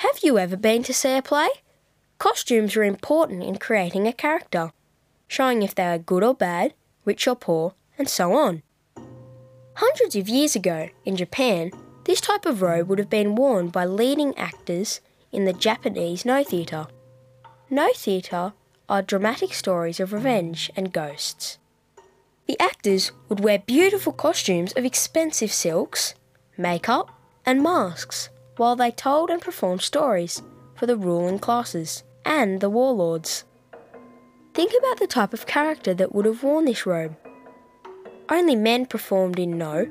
Have you ever been to see a play? Costumes are important in creating a character, showing if they are good or bad, rich or poor, and so on. Hundreds of years ago, in Japan, this type of robe would have been worn by leading actors in the Japanese Noh theatre. Noh theatre are dramatic stories of revenge and ghosts. The actors would wear beautiful costumes of expensive silks, makeup, and masks while they told and performed stories for the ruling classes and the warlords. Think about the type of character that would have worn this robe. Only men performed in Noh.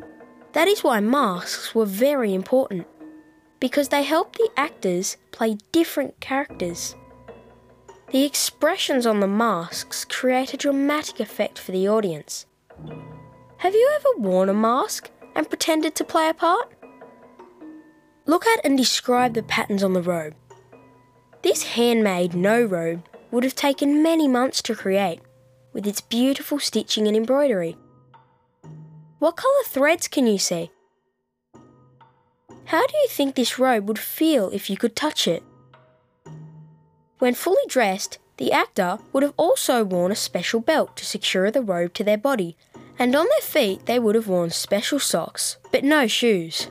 That is why masks were very important, because they helped the actors play different characters. The expressions on the masks create a dramatic effect for the audience. Have you ever worn a mask and pretended to play a part? Look at and describe the patterns on the robe. This handmade Noh robe would have taken many months to create, with its beautiful stitching and embroidery. What colour threads can you see? How do you think this robe would feel if you could touch it? When fully dressed, the actor would have also worn a special belt to secure the robe to their body, and on their feet they would have worn special socks, but no shoes.